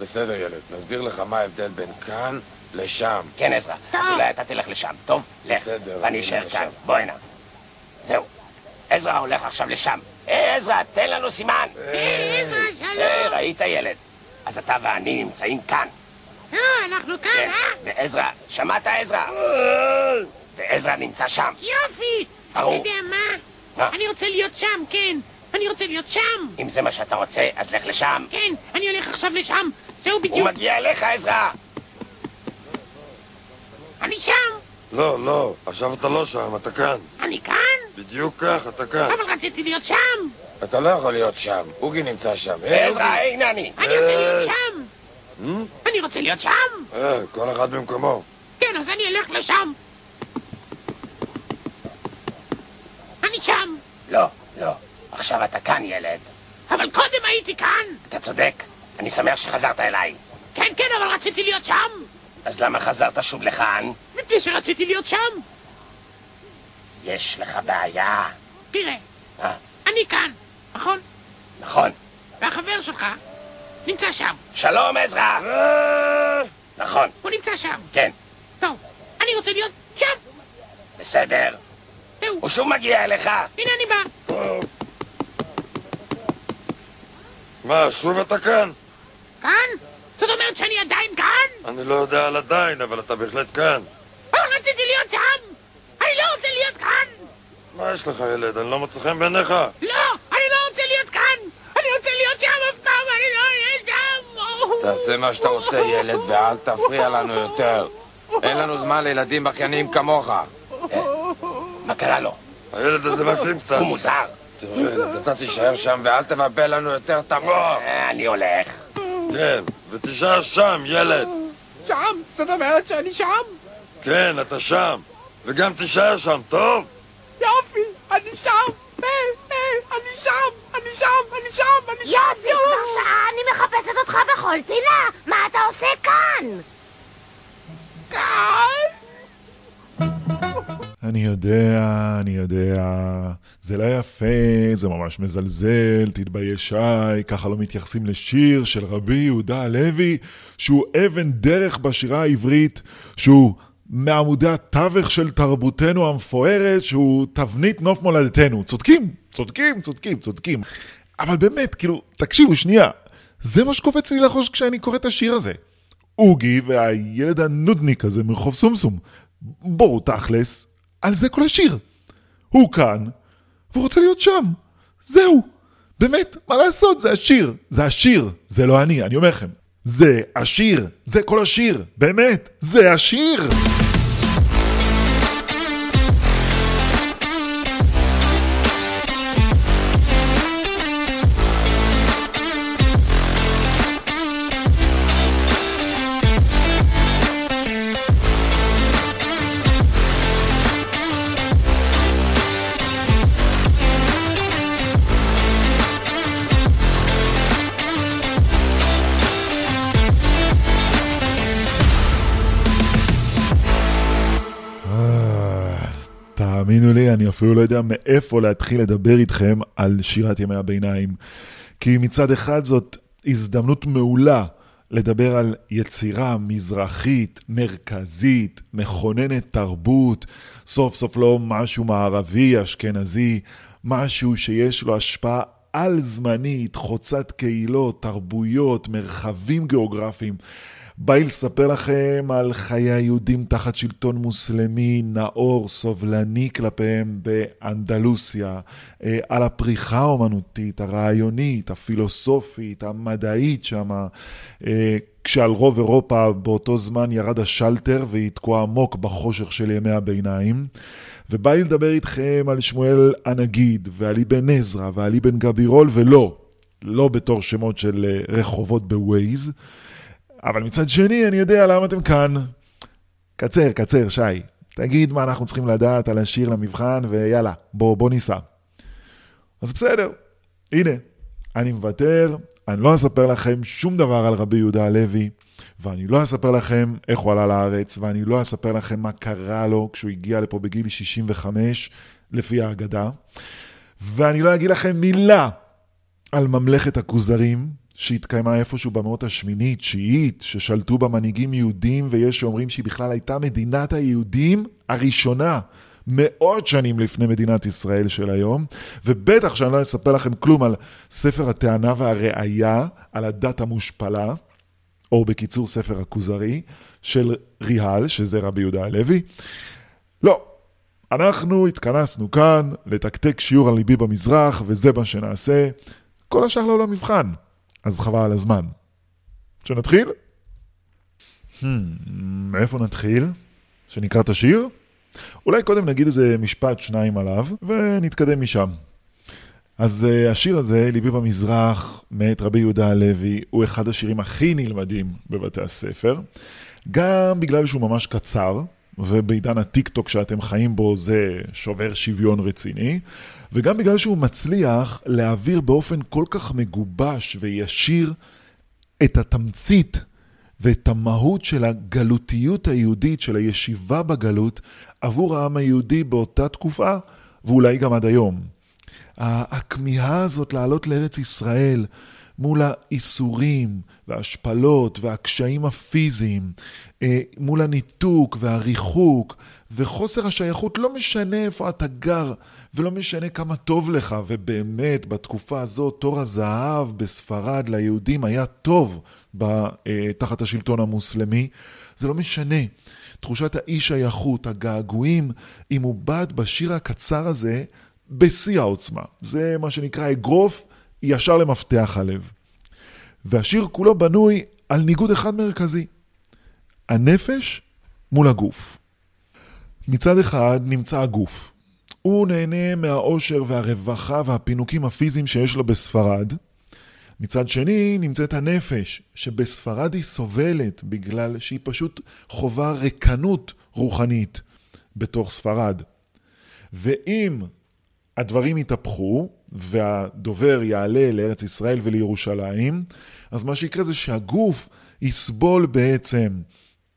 בסדר, ילד. נסביר לך מה ההבדל בין כאן לשם. כן, עזרא. אז אולי אתה תלך לשם. טוב? לך. בסדר, ואני אני אשאר כאן. בוא הנה. זהו. עזרא הולך עכשיו לשם. היי, עזרא, תן לנו סימן. היי, עזרא, היי, שלום. ראית ילד? אז אתה ואני נמצאים כאן. אה, אנחנו כאן, כן. אה? ועזרא, שמעת עזרא? ועזרא נמצא שם. יופי! ברור. אתה יודע מה? מה? אני רוצה להיות שם, כן. אני רוצה להיות שם. אם זה מה שאתה רוצה, אז לך לשם. כן, אני הולך עכשיו לשם. זהו הוא בדיוק. מגיע אליך, עזרא. אני שם. לא, לא, עכשיו אתה לא שם, אתה כאן. אני כאן? בדיוק כך, אתה כאן. אבל רציתי להיות שם. אתה לא יכול להיות שם, אוגי נמצא שם. היי, עזרא, הנה אני. אני רוצה להיות היי. שם. אני רוצה להיות שם. אה, כל אחד במקומו. כן, אז אני אלך לשם. אני שם. לא, לא. עכשיו אתה כאן, ילד. אבל קודם הייתי כאן. אתה צודק. אני שמח שחזרת אליי. כן, כן, אבל רציתי להיות שם. אז למה חזרת שוב לכאן? מפני שרציתי להיות שם. יש לך בעיה. תראה, אה, אני כאן, נכון? נכון. והחבר שלך נמצא שם. שלום, עזרא. נכון, הוא נמצא שם. כן. טוב, אני רוצה להיות שם. בסדר. זהו, הוא שוב מגיע אליך. הנה אני בא. מה, שוב אתה כאן? כאן? זאת אומרת שאני עדיין כאן? אני לא יודע על עדיין, אבל אתה בהחלט כאן. אבל רציתי להיות שם! אני לא רוצה להיות כאן! מה יש לך, ילד? אני לא מוצא חן בעיניך? לא! אני לא רוצה להיות כאן! אני רוצה להיות שם אף פעם! אני לא אהיה שם! תעשה מה שאתה רוצה, ילד, ואל תפריע לנו יותר. אין לנו זמן לילדים בכיינים כמוך. מה קרה לו? הילד הזה מקסים קצת. הוא מוזר. תראה, אתה תישאר שם ואל תבלבל לנו יותר את המוח. אה, אני הולך. כן, ותישאר שם, ילד. שם? זאת אומרת שאני שם? כן, אתה שם. וגם תישאר שם, טוב? יופי! אני שם! אה, אה, אני שם! אני שם! אני שם! אני שם! יוסי, כבר שעה אני מחפשת אותך בכל פינה! מה אתה עושה כאן? כאן! אני יודע, אני יודע, זה לא יפה, זה ממש מזלזל, תתבייש שי, ככה לא מתייחסים לשיר של רבי יהודה הלוי, שהוא אבן דרך בשירה העברית, שהוא מעמודי התווך של תרבותנו המפוארת, שהוא תבנית נוף מולדתנו. צודקים, צודקים, צודקים, צודקים. אבל באמת, כאילו, תקשיבו שנייה, זה מה שקופץ לי לחוש כשאני קורא את השיר הזה. אוגי והילד הנודניק הזה מרחוב סומסום. בואו תכלס, על זה כל השיר. הוא כאן, והוא רוצה להיות שם. זהו. באמת, מה לעשות? זה השיר. זה השיר. זה לא אני, אני אומר לכם. זה השיר. זה כל השיר. באמת, זה השיר. תאמינו לי, אני אפילו לא יודע מאיפה להתחיל לדבר איתכם על שירת ימי הביניים. כי מצד אחד זאת הזדמנות מעולה לדבר על יצירה מזרחית, מרכזית, מכוננת תרבות, סוף סוף לא משהו מערבי, אשכנזי, משהו שיש לו השפעה על-זמנית, חוצת קהילות, תרבויות, מרחבים גיאוגרפיים. בא לי לספר לכם על חיי היהודים תחת שלטון מוסלמי נאור, סובלני כלפיהם באנדלוסיה, אה, על הפריחה האומנותית, הרעיונית, הפילוסופית, המדעית שמה, אה, כשעל רוב אירופה באותו זמן ירד השלטר והיא תקועה עמוק בחושך של ימי הביניים. ובא לי לדבר איתכם על שמואל הנגיד, ועל אבן עזרא, ועל אבן גבירול, ולא, לא בתור שמות של אה, רחובות בווייז. אבל מצד שני, אני יודע למה אתם כאן. קצר, קצר, שי. תגיד מה אנחנו צריכים לדעת על השיר למבחן, ויאללה, בוא, בוא ניסע. אז בסדר, הנה, אני מוותר, אני לא אספר לכם שום דבר על רבי יהודה הלוי, ואני לא אספר לכם איך הוא עלה לארץ, ואני לא אספר לכם מה קרה לו כשהוא הגיע לפה בגיל 65, לפי האגדה, ואני לא אגיד לכם מילה על ממלכת הכוזרים, שהתקיימה איפשהו במאות השמינית, תשיעית, ששלטו בה מנהיגים יהודים, ויש שאומרים שהיא בכלל הייתה מדינת היהודים הראשונה. מאות שנים לפני מדינת ישראל של היום, ובטח שאני לא אספר לכם כלום על ספר הטענה והראייה, על הדת המושפלה, או בקיצור ספר הכוזרי, של ריהל, שזה רבי יהודה הלוי. לא, אנחנו התכנסנו כאן לתקתק שיעור על ליבי במזרח, וזה מה שנעשה. כל השאר לא למבחן, אז חבל על הזמן. שנתחיל? Hmm, מאיפה נתחיל? שנקרא את השיר? אולי קודם נגיד איזה משפט, שניים עליו, ונתקדם משם. אז uh, השיר הזה, ליבי במזרח, מאת רבי יהודה הלוי, הוא אחד השירים הכי נלמדים בבתי הספר, גם בגלל שהוא ממש קצר, ובעידן הטיק טוק שאתם חיים בו זה שובר שוויון רציני, וגם בגלל שהוא מצליח להעביר באופן כל כך מגובש וישיר את התמצית ואת המהות של הגלותיות היהודית, של הישיבה בגלות, עבור העם היהודי באותה תקופה, ואולי גם עד היום. הכמיהה הזאת לעלות לארץ ישראל מול האיסורים וההשפלות והקשיים הפיזיים, אה, מול הניתוק והריחוק וחוסר השייכות, לא משנה איפה אתה גר ולא משנה כמה טוב לך, ובאמת בתקופה הזאת תור הזהב בספרד ליהודים היה טוב אה, תחת השלטון המוסלמי, זה לא משנה. תחושת האי שייכות, הגעגועים, היא מובעת בשיר הקצר הזה בשיא העוצמה. זה מה שנקרא אגרוף ישר למפתח הלב. והשיר כולו בנוי על ניגוד אחד מרכזי, הנפש מול הגוף. מצד אחד נמצא הגוף. הוא נהנה מהאושר והרווחה והפינוקים הפיזיים שיש לו בספרד. מצד שני נמצאת הנפש, שבספרד היא סובלת בגלל שהיא פשוט חווה ריקנות רוחנית בתוך ספרד. ואם הדברים יתהפכו, והדובר יעלה לארץ ישראל ולירושלים, אז מה שיקרה זה שהגוף יסבול בעצם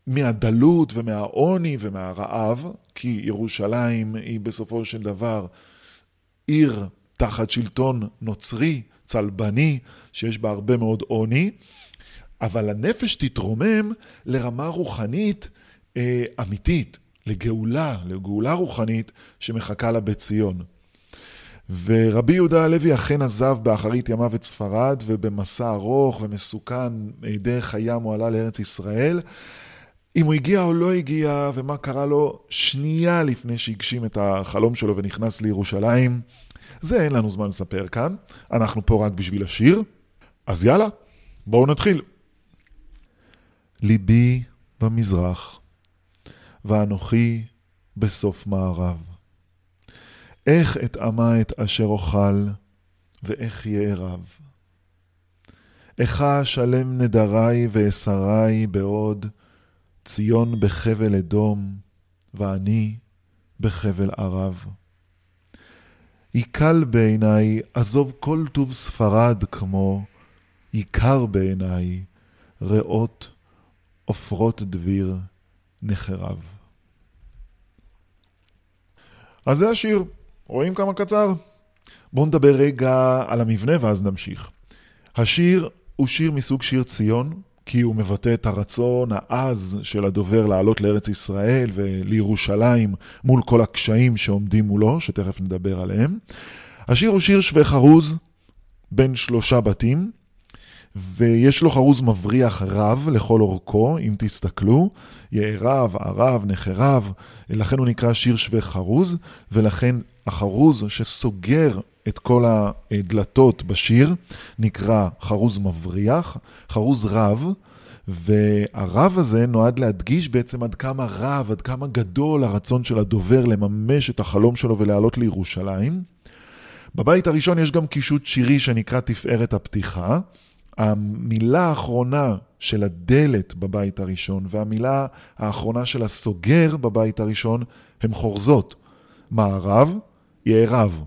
מהדלות ומהעוני ומהרעב, כי ירושלים היא בסופו של דבר עיר תחת שלטון נוצרי, צלבני, שיש בה הרבה מאוד עוני, אבל הנפש תתרומם לרמה רוחנית אה, אמיתית, לגאולה, לגאולה רוחנית שמחכה לה בציון. ורבי יהודה הלוי אכן עזב באחרית ימיו את ספרד, ובמסע ארוך ומסוכן דרך הים הוא עלה לארץ ישראל. אם הוא הגיע או לא הגיע, ומה קרה לו שנייה לפני שהגשים את החלום שלו ונכנס לירושלים, זה אין לנו זמן לספר כאן, אנחנו פה רק בשביל השיר. אז יאללה, בואו נתחיל. ליבי במזרח, ואנוכי בסוף מערב. איך אטעמה את אשר אוכל, ואיך יערב. איכה שלם נדרי ואסרי בעוד, ציון בחבל אדום, ואני בחבל ערב. יקל בעיניי, עזוב כל טוב ספרד כמו, יקר בעיניי, ראות עופרות דביר נחרב. אז זה השיר. רואים כמה קצר? בואו נדבר רגע על המבנה ואז נמשיך. השיר הוא שיר מסוג שיר ציון, כי הוא מבטא את הרצון העז של הדובר לעלות לארץ ישראל ולירושלים מול כל הקשיים שעומדים מולו, שתכף נדבר עליהם. השיר הוא שיר שווה חרוז בין שלושה בתים, ויש לו חרוז מבריח רב לכל אורכו, אם תסתכלו, יערב, ערב, נחרב, לכן הוא נקרא שיר שווה חרוז, ולכן החרוז שסוגר את כל הדלתות בשיר נקרא חרוז מבריח, חרוז רב, והרב הזה נועד להדגיש בעצם עד כמה רב, עד כמה גדול הרצון של הדובר לממש את החלום שלו ולעלות לירושלים. בבית הראשון יש גם קישוט שירי שנקרא תפארת הפתיחה. המילה האחרונה של הדלת בבית הראשון והמילה האחרונה של הסוגר בבית הראשון הם חורזות. מערב, יערב.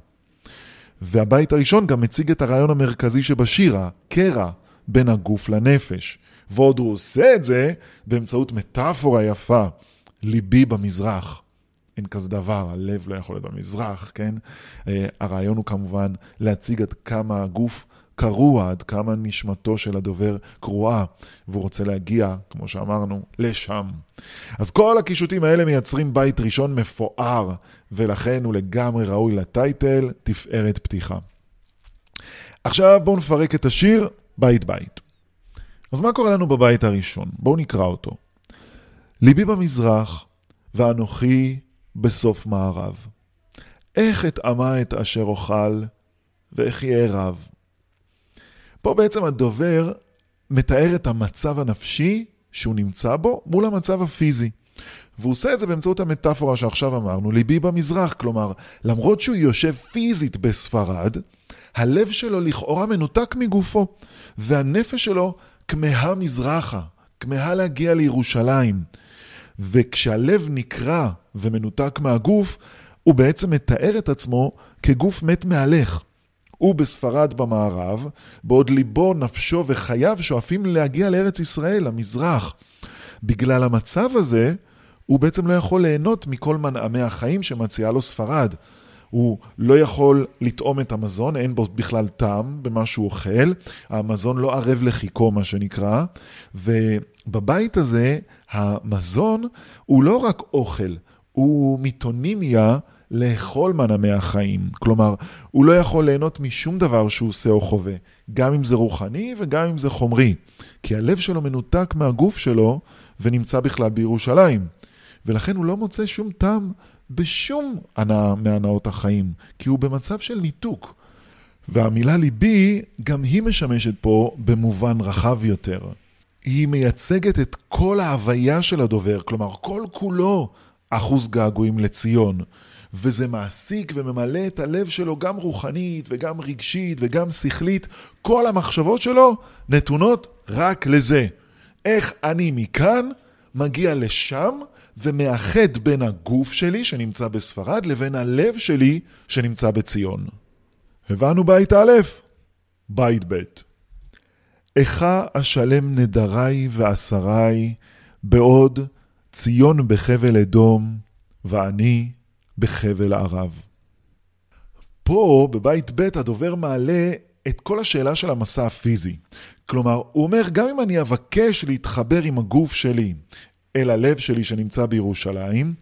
והבית הראשון גם מציג את הרעיון המרכזי שבשיר, הקרע בין הגוף לנפש. ועוד הוא עושה את זה באמצעות מטאפורה יפה, ליבי במזרח. אין כזה דבר, הלב לא יכול להיות במזרח, כן? אה, הרעיון הוא כמובן להציג עד כמה הגוף קרוע, עד כמה נשמתו של הדובר קרועה, והוא רוצה להגיע, כמו שאמרנו, לשם. אז כל הקישוטים האלה מייצרים בית ראשון מפואר, ולכן הוא לגמרי ראוי לטייטל תפארת פתיחה. עכשיו בואו נפרק את השיר בית בית. אז מה קורה לנו בבית הראשון? בואו נקרא אותו. ליבי במזרח, ואנוכי בסוף מערב. איך אטעמה את אשר אוכל, ואיך יהיה רב. פה בעצם הדובר מתאר את המצב הנפשי שהוא נמצא בו מול המצב הפיזי. והוא עושה את זה באמצעות המטאפורה שעכשיו אמרנו, ליבי במזרח. כלומר, למרות שהוא יושב פיזית בספרד, הלב שלו לכאורה מנותק מגופו, והנפש שלו כמהה מזרחה, כמהה להגיע לירושלים. וכשהלב נקרע ומנותק מהגוף, הוא בעצם מתאר את עצמו כגוף מת מהלך. הוא בספרד במערב, בעוד ליבו, נפשו וחייו שואפים להגיע לארץ ישראל, למזרח. בגלל המצב הזה, הוא בעצם לא יכול ליהנות מכל מנעמי החיים שמציעה לו ספרד. הוא לא יכול לטעום את המזון, אין בו בכלל טעם במה שהוא אוכל, המזון לא ערב לחיכו, מה שנקרא, ובבית הזה המזון הוא לא רק אוכל, הוא מיתונימיה לאכול מנעמי החיים. כלומר, הוא לא יכול ליהנות משום דבר שהוא עושה או חווה, גם אם זה רוחני וגם אם זה חומרי, כי הלב שלו מנותק מהגוף שלו ונמצא בכלל בירושלים. ולכן הוא לא מוצא שום טעם בשום הנאה מהנאות החיים, כי הוא במצב של ניתוק. והמילה ליבי, גם היא משמשת פה במובן רחב יותר. היא מייצגת את כל ההוויה של הדובר, כלומר כל כולו אחוז געגועים לציון. וזה מעסיק וממלא את הלב שלו גם רוחנית וגם רגשית וגם שכלית. כל המחשבות שלו נתונות רק לזה. איך אני מכאן מגיע לשם ומאחד בין הגוף שלי שנמצא בספרד לבין הלב שלי שנמצא בציון. הבנו בית א', בית ב'. איכה אשלם נדרי ועשרי בעוד ציון בחבל אדום ואני בחבל ערב. פה, בבית ב', הדובר מעלה את כל השאלה של המסע הפיזי. כלומר, הוא אומר, גם אם אני אבקש להתחבר עם הגוף שלי אל הלב שלי שנמצא בירושלים,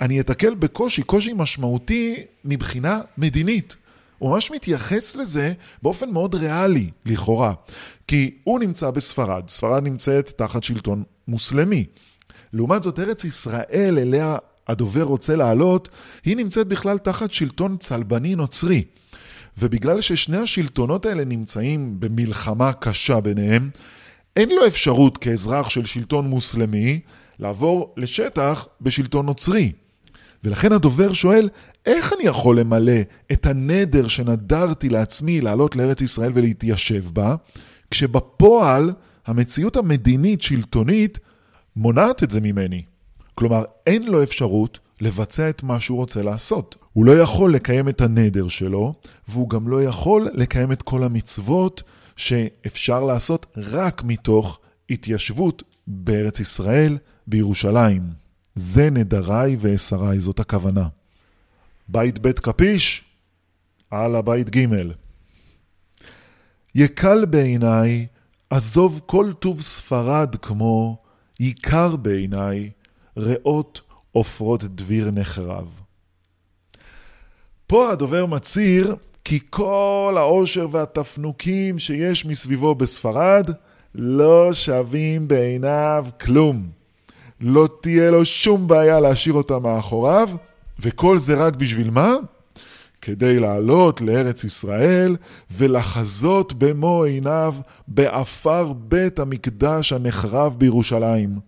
אני אתקל בקושי, קושי משמעותי מבחינה מדינית. הוא ממש מתייחס לזה באופן מאוד ריאלי, לכאורה. כי הוא נמצא בספרד, ספרד נמצאת תחת שלטון מוסלמי. לעומת זאת, ארץ ישראל, אליה הדובר רוצה לעלות, היא נמצאת בכלל תחת שלטון צלבני נוצרי. ובגלל ששני השלטונות האלה נמצאים במלחמה קשה ביניהם, אין לו אפשרות כאזרח של שלטון מוסלמי לעבור לשטח בשלטון נוצרי. ולכן הדובר שואל, איך אני יכול למלא את הנדר שנדרתי לעצמי לעלות לארץ ישראל ולהתיישב בה, כשבפועל המציאות המדינית-שלטונית מונעת את זה ממני. כלומר, אין לו אפשרות לבצע את מה שהוא רוצה לעשות. הוא לא יכול לקיים את הנדר שלו, והוא גם לא יכול לקיים את כל המצוות שאפשר לעשות רק מתוך התיישבות בארץ ישראל, בירושלים. זה נדריי ואסריי, זאת הכוונה. בית בית כפיש, על הבית ג' יקל בעיניי, עזוב כל טוב ספרד כמו, יקר בעיניי, ראות עופרות דביר נחרב. פה הדובר מצהיר כי כל העושר והתפנוקים שיש מסביבו בספרד לא שווים בעיניו כלום. לא תהיה לו שום בעיה להשאיר אותם מאחוריו, וכל זה רק בשביל מה? כדי לעלות לארץ ישראל ולחזות במו עיניו בעפר בית המקדש הנחרב בירושלים.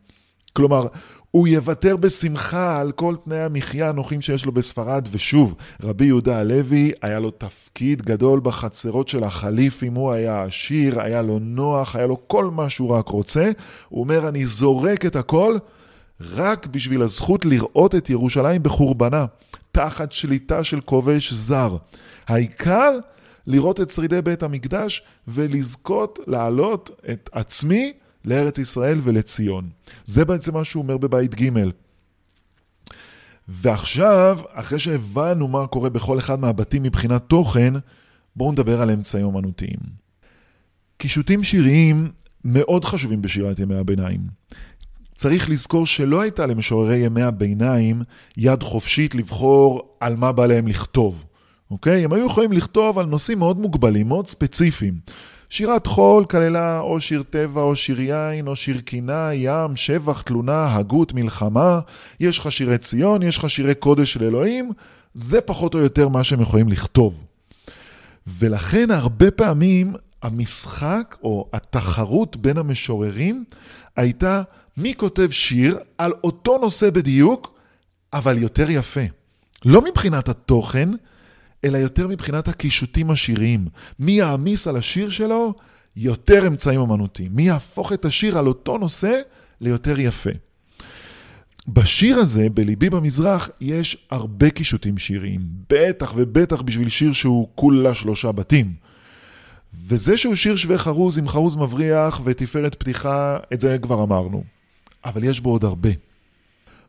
כלומר, הוא יוותר בשמחה על כל תנאי המחיה הנוחים שיש לו בספרד, ושוב, רבי יהודה הלוי, היה לו תפקיד גדול בחצרות של החליפים, הוא היה עשיר, היה לו נוח, היה לו כל מה שהוא רק רוצה. הוא אומר, אני זורק את הכל רק בשביל הזכות לראות את ירושלים בחורבנה, תחת שליטה של כובש זר. העיקר, לראות את שרידי בית המקדש ולזכות להעלות את עצמי לארץ ישראל ולציון. זה בעצם מה שהוא אומר בבית ג'. ועכשיו, אחרי שהבנו מה קורה בכל אחד מהבתים מבחינת תוכן, בואו נדבר על אמצעים אומנותיים. קישוטים שיריים מאוד חשובים בשירת ימי הביניים. צריך לזכור שלא הייתה למשוררי ימי הביניים יד חופשית לבחור על מה בא להם לכתוב, אוקיי? הם היו יכולים לכתוב על נושאים מאוד מוגבלים, מאוד ספציפיים. שירת חול כללה או שיר טבע או שיר יין או שיר קינה, ים, שבח, תלונה, הגות, מלחמה. יש לך שירי ציון, יש לך שירי קודש של אלוהים, זה פחות או יותר מה שהם יכולים לכתוב. ולכן הרבה פעמים המשחק או התחרות בין המשוררים הייתה מי כותב שיר על אותו נושא בדיוק, אבל יותר יפה. לא מבחינת התוכן, אלא יותר מבחינת הקישוטים השיריים. מי יעמיס על השיר שלו יותר אמצעים אמנותיים. מי יהפוך את השיר על אותו נושא ליותר יפה. בשיר הזה, בליבי במזרח, יש הרבה קישוטים שיריים. בטח ובטח בשביל שיר שהוא כולה שלושה בתים. וזה שהוא שיר שווה חרוז עם חרוז מבריח ותפארת פתיחה, את זה כבר אמרנו. אבל יש בו עוד הרבה.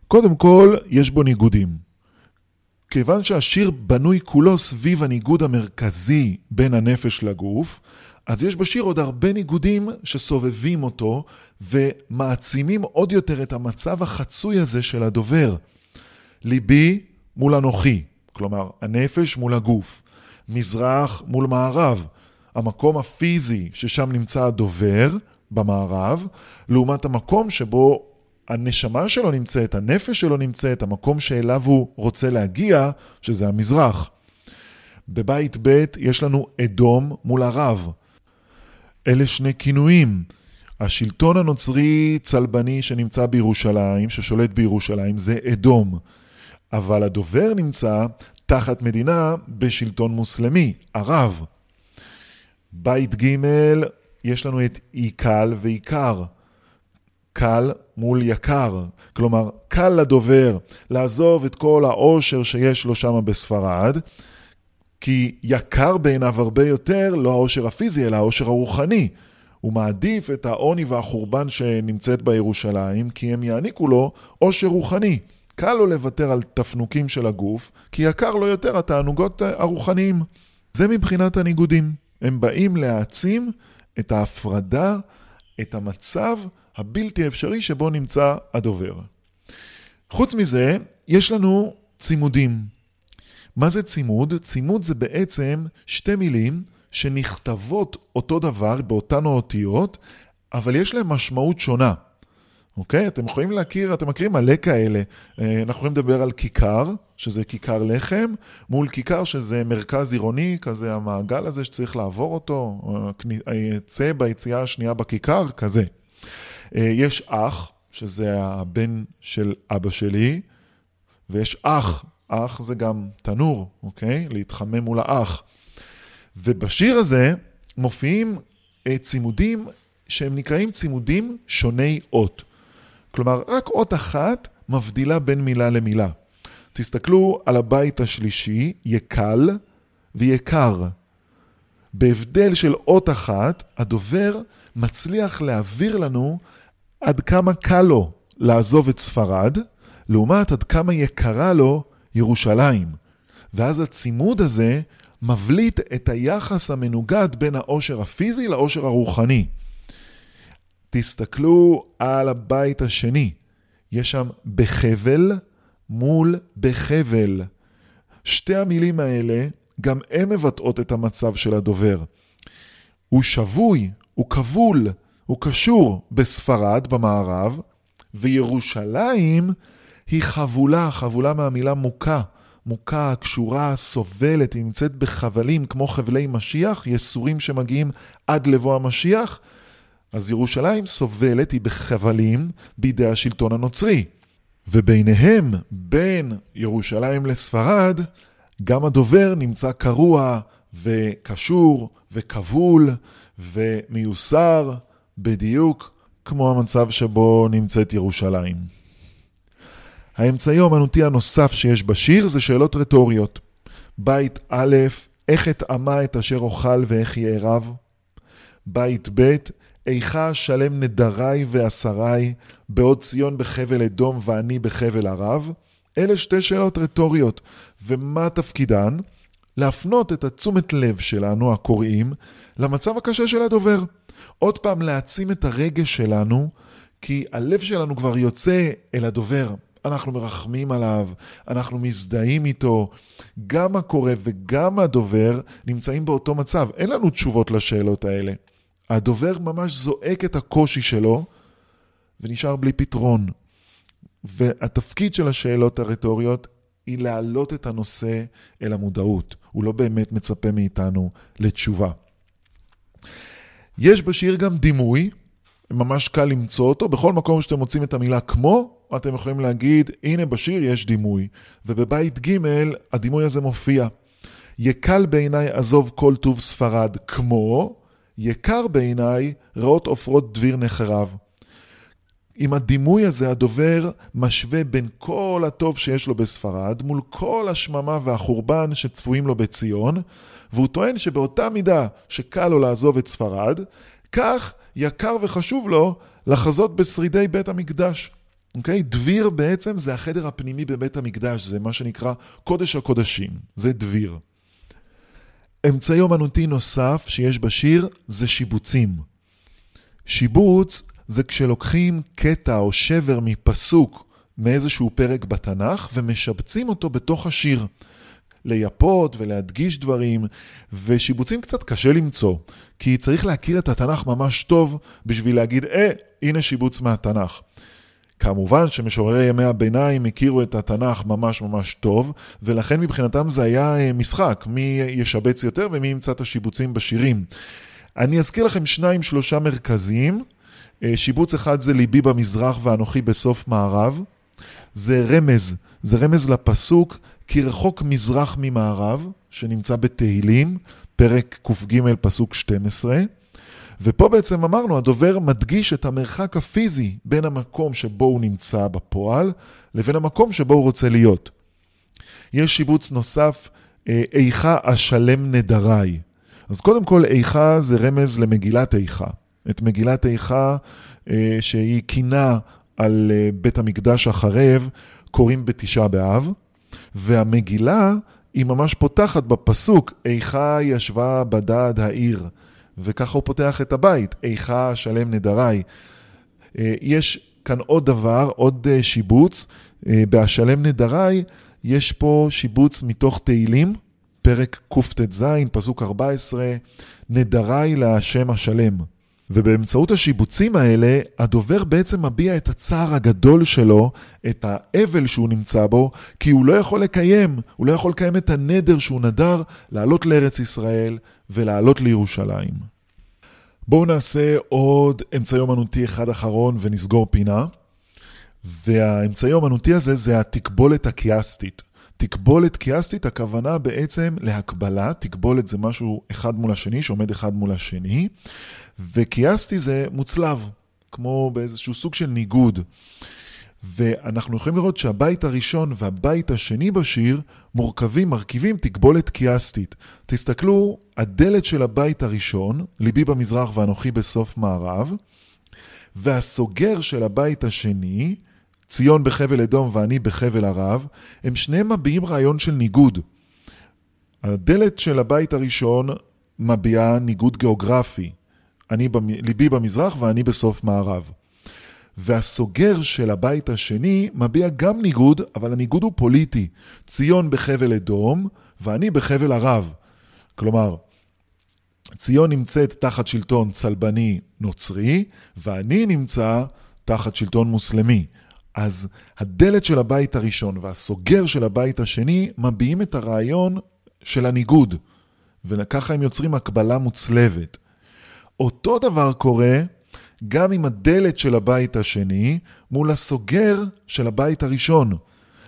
קודם כל, יש בו ניגודים. כיוון שהשיר בנוי כולו סביב הניגוד המרכזי בין הנפש לגוף, אז יש בשיר עוד הרבה ניגודים שסובבים אותו ומעצימים עוד יותר את המצב החצוי הזה של הדובר. ליבי מול אנוכי, כלומר הנפש מול הגוף, מזרח מול מערב, המקום הפיזי ששם נמצא הדובר במערב, לעומת המקום שבו הנשמה שלו נמצאת, הנפש שלו נמצאת, המקום שאליו הוא רוצה להגיע, שזה המזרח. בבית ב' יש לנו אדום מול ערב. אלה שני כינויים. השלטון הנוצרי צלבני שנמצא בירושלים, ששולט בירושלים, זה אדום. אבל הדובר נמצא תחת מדינה בשלטון מוסלמי, ערב. בית ג' יש לנו את עיקל ועיקר. קל מול יקר. כלומר, קל לדובר לעזוב את כל העושר שיש לו שם בספרד, כי יקר בעיניו הרבה יותר לא העושר הפיזי, אלא העושר הרוחני. הוא מעדיף את העוני והחורבן שנמצאת בירושלים, כי הם יעניקו לו עושר רוחני. קל לו לוותר על תפנוקים של הגוף, כי יקר לו יותר התענוגות הרוחניים. זה מבחינת הניגודים. הם באים להעצים את ההפרדה, את המצב הבלתי אפשרי שבו נמצא הדובר. חוץ מזה, יש לנו צימודים. מה זה צימוד? צימוד זה בעצם שתי מילים שנכתבות אותו דבר באותן האותיות, אבל יש להן משמעות שונה. אוקיי? אתם יכולים להכיר, אתם מכירים מלא כאלה. אה, אנחנו יכולים לדבר על כיכר, שזה כיכר לחם, מול כיכר שזה מרכז עירוני, כזה המעגל הזה שצריך לעבור אותו, צא ביציאה השנייה בכיכר, כזה. אה, יש אח, שזה הבן של אבא שלי, ויש אח, אח זה גם תנור, אוקיי? להתחמם מול האח. ובשיר הזה מופיעים אה, צימודים שהם נקראים צימודים שוני אות. כלומר, רק אות אחת מבדילה בין מילה למילה. תסתכלו על הבית השלישי, יקל ויקר. בהבדל של אות אחת, הדובר מצליח להעביר לנו עד כמה קל לו לעזוב את ספרד, לעומת עד כמה יקרה לו ירושלים. ואז הצימוד הזה מבליט את היחס המנוגד בין העושר הפיזי לעושר הרוחני. תסתכלו על הבית השני, יש שם בחבל מול בחבל. שתי המילים האלה, גם הן מבטאות את המצב של הדובר. הוא שבוי, הוא כבול, הוא קשור בספרד, במערב, וירושלים היא חבולה, חבולה מהמילה מוכה. מוכה, קשורה, סובלת, היא נמצאת בחבלים כמו חבלי משיח, יסורים שמגיעים עד לבוא המשיח. אז ירושלים סובלת, היא בחבלים בידי השלטון הנוצרי. וביניהם, בין ירושלים לספרד, גם הדובר נמצא קרוע וקשור וכבול ומיוסר, בדיוק כמו המצב שבו נמצאת ירושלים. האמצעי האומנותי הנוסף שיש בשיר זה שאלות רטוריות. בית א', איך אטעמה את אשר אוכל ואיך יערב? בית ב', איכה שלם נדרי ועשרי, בעוד ציון בחבל אדום ואני בחבל ערב? אלה שתי שאלות רטוריות, ומה תפקידן? להפנות את התשומת לב שלנו, הקוראים, למצב הקשה של הדובר. עוד פעם, להעצים את הרגש שלנו, כי הלב שלנו כבר יוצא אל הדובר. אנחנו מרחמים עליו, אנחנו מזדהים איתו. גם הקורא וגם הדובר נמצאים באותו מצב. אין לנו תשובות לשאלות האלה. הדובר ממש זועק את הקושי שלו ונשאר בלי פתרון. והתפקיד של השאלות הרטוריות היא להעלות את הנושא אל המודעות. הוא לא באמת מצפה מאיתנו לתשובה. יש בשיר גם דימוי, ממש קל למצוא אותו. בכל מקום שאתם מוצאים את המילה כמו, אתם יכולים להגיד, הנה בשיר יש דימוי. ובבית ג' הדימוי הזה מופיע. יקל בעיניי עזוב כל טוב ספרד כמו, יקר בעיניי ראות עופרות דביר נחרב. עם הדימוי הזה הדובר משווה בין כל הטוב שיש לו בספרד מול כל השממה והחורבן שצפויים לו בציון, והוא טוען שבאותה מידה שקל לו לעזוב את ספרד, כך יקר וחשוב לו לחזות בשרידי בית המקדש. אוקיי? דביר בעצם זה החדר הפנימי בבית המקדש, זה מה שנקרא קודש הקודשים, זה דביר. אמצעי אומנותי נוסף שיש בשיר זה שיבוצים. שיבוץ זה כשלוקחים קטע או שבר מפסוק מאיזשהו פרק בתנ"ך ומשבצים אותו בתוך השיר. לייפות ולהדגיש דברים, ושיבוצים קצת קשה למצוא, כי צריך להכיר את התנ"ך ממש טוב בשביל להגיד, אה, הנה שיבוץ מהתנ"ך. כמובן שמשוררי ימי הביניים הכירו את התנ"ך ממש ממש טוב, ולכן מבחינתם זה היה אה, משחק, מי ישבץ יותר ומי ימצא את השיבוצים בשירים. אני אזכיר לכם שניים שלושה מרכזיים. אה, שיבוץ אחד זה ליבי במזרח ואנוכי בסוף מערב. זה רמז, זה רמז לפסוק כי רחוק מזרח ממערב, שנמצא בתהילים, פרק קג פסוק 12. ופה בעצם אמרנו, הדובר מדגיש את המרחק הפיזי בין המקום שבו הוא נמצא בפועל, לבין המקום שבו הוא רוצה להיות. יש שיבוץ נוסף, אה, איכה אשלם נדריי. אז קודם כל, איכה זה רמז למגילת איכה. את מגילת איכה, אה, שהיא קינה על אה, בית המקדש החרב, קוראים בתשעה באב, והמגילה היא ממש פותחת בפסוק, איכה ישבה בדד העיר. וככה הוא פותח את הבית, איכה שלם נדריי. אה, יש כאן עוד דבר, עוד שיבוץ, באשלם נדריי יש פה שיבוץ מתוך תהילים, פרק קט"ז, פסוק 14, נדריי להשם השלם. ובאמצעות השיבוצים האלה, הדובר בעצם מביע את הצער הגדול שלו, את האבל שהוא נמצא בו, כי הוא לא יכול לקיים, הוא לא יכול לקיים את הנדר שהוא נדר, לעלות לארץ ישראל ולעלות לירושלים. בואו נעשה עוד אמצעי אומנותי אחד אחרון ונסגור פינה. והאמצעי האומנותי הזה זה התקבולת הקיאסטית. תקבולת קיאסטית, הכוונה בעצם להקבלה, תקבולת זה משהו אחד מול השני, שעומד אחד מול השני, וקיאסטי זה מוצלב, כמו באיזשהו סוג של ניגוד. ואנחנו יכולים לראות שהבית הראשון והבית השני בשיר מורכבים, מרכיבים תקבולת קיאסטית. תסתכלו, הדלת של הבית הראשון, ליבי במזרח ואנוכי בסוף מערב, והסוגר של הבית השני, ציון בחבל אדום ואני בחבל ערב, הם שניהם מביעים רעיון של ניגוד. הדלת של הבית הראשון מביעה ניגוד גיאוגרפי. אני, ליבי במזרח ואני בסוף מערב. והסוגר של הבית השני מביע גם ניגוד, אבל הניגוד הוא פוליטי. ציון בחבל אדום ואני בחבל ערב. כלומר, ציון נמצאת תחת שלטון צלבני נוצרי, ואני נמצא תחת שלטון מוסלמי. אז הדלת של הבית הראשון והסוגר של הבית השני מביעים את הרעיון של הניגוד, וככה הם יוצרים הקבלה מוצלבת. אותו דבר קורה גם עם הדלת של הבית השני מול הסוגר של הבית הראשון.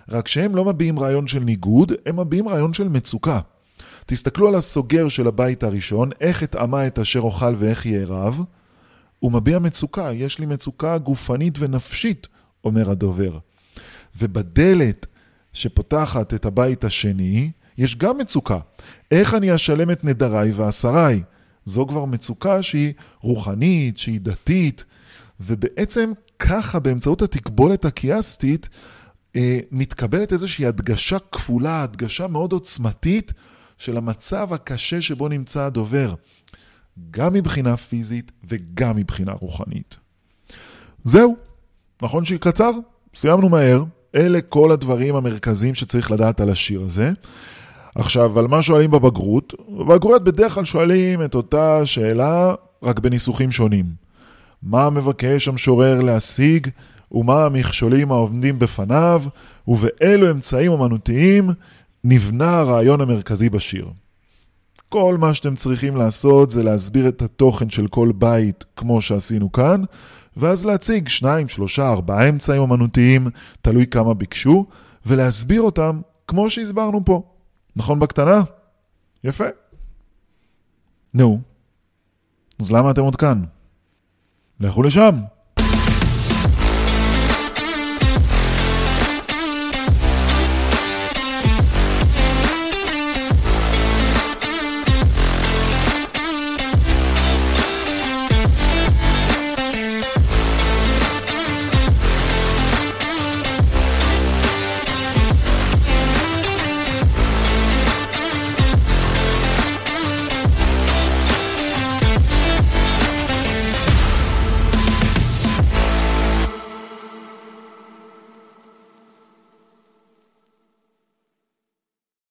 רק שהם לא מביעים רעיון של ניגוד, הם מביעים רעיון של מצוקה. תסתכלו על הסוגר של הבית הראשון, איך אטעמה את אשר אוכל ואיך יערב. הוא מביע מצוקה, יש לי מצוקה גופנית ונפשית, אומר הדובר. ובדלת שפותחת את הבית השני, יש גם מצוקה. איך אני אשלם את נדריי ועשריי? זו כבר מצוקה שהיא רוחנית, שהיא דתית, ובעצם ככה, באמצעות התקבולת הקיאסטית, אה, מתקבלת איזושהי הדגשה כפולה, הדגשה מאוד עוצמתית של המצב הקשה שבו נמצא הדובר, גם מבחינה פיזית וגם מבחינה רוחנית. זהו, נכון שקצר? סיימנו מהר. אלה כל הדברים המרכזיים שצריך לדעת על השיר הזה. עכשיו, על מה שואלים בבגרות? בבגרויות בדרך כלל שואלים את אותה שאלה, רק בניסוחים שונים. מה מבקש המשורר להשיג, ומה המכשולים העומדים בפניו, ובאילו אמצעים אמנותיים נבנה הרעיון המרכזי בשיר. כל מה שאתם צריכים לעשות זה להסביר את התוכן של כל בית כמו שעשינו כאן, ואז להציג שניים, שלושה, ארבעה אמצעים אמנותיים, תלוי כמה ביקשו, ולהסביר אותם כמו שהסברנו פה. נכון בקטנה? יפה. נו, אז למה אתם עוד כאן? לכו לשם.